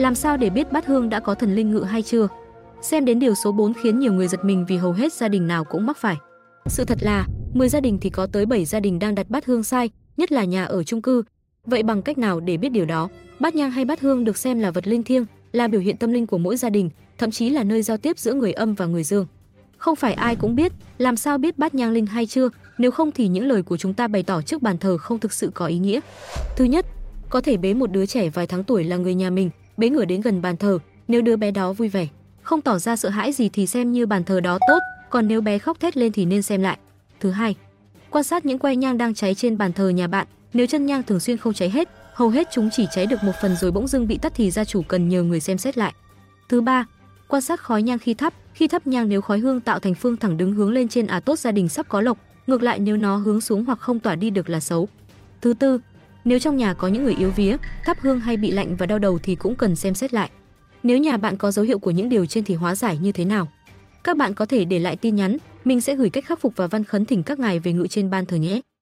Làm sao để biết bát hương đã có thần linh ngự hay chưa? Xem đến điều số 4 khiến nhiều người giật mình vì hầu hết gia đình nào cũng mắc phải. Sự thật là, 10 gia đình thì có tới 7 gia đình đang đặt bát hương sai, nhất là nhà ở chung cư. Vậy bằng cách nào để biết điều đó? Bát nhang hay bát hương được xem là vật linh thiêng, là biểu hiện tâm linh của mỗi gia đình, thậm chí là nơi giao tiếp giữa người âm và người dương. Không phải ai cũng biết, làm sao biết bát nhang linh hay chưa, nếu không thì những lời của chúng ta bày tỏ trước bàn thờ không thực sự có ý nghĩa. Thứ nhất, có thể bế một đứa trẻ vài tháng tuổi là người nhà mình, bế ngửa đến gần bàn thờ, nếu đứa bé đó vui vẻ, không tỏ ra sợ hãi gì thì xem như bàn thờ đó tốt, còn nếu bé khóc thét lên thì nên xem lại. Thứ hai, quan sát những que nhang đang cháy trên bàn thờ nhà bạn, nếu chân nhang thường xuyên không cháy hết, hầu hết chúng chỉ cháy được một phần rồi bỗng dưng bị tắt thì gia chủ cần nhờ người xem xét lại. Thứ ba, quan sát khói nhang khi thắp, khi thắp nhang nếu khói hương tạo thành phương thẳng đứng hướng lên trên à tốt gia đình sắp có lộc, ngược lại nếu nó hướng xuống hoặc không tỏa đi được là xấu. Thứ tư, nếu trong nhà có những người yếu vía, thắp hương hay bị lạnh và đau đầu thì cũng cần xem xét lại. Nếu nhà bạn có dấu hiệu của những điều trên thì hóa giải như thế nào? Các bạn có thể để lại tin nhắn, mình sẽ gửi cách khắc phục và văn khấn thỉnh các ngài về ngự trên ban thờ nhé.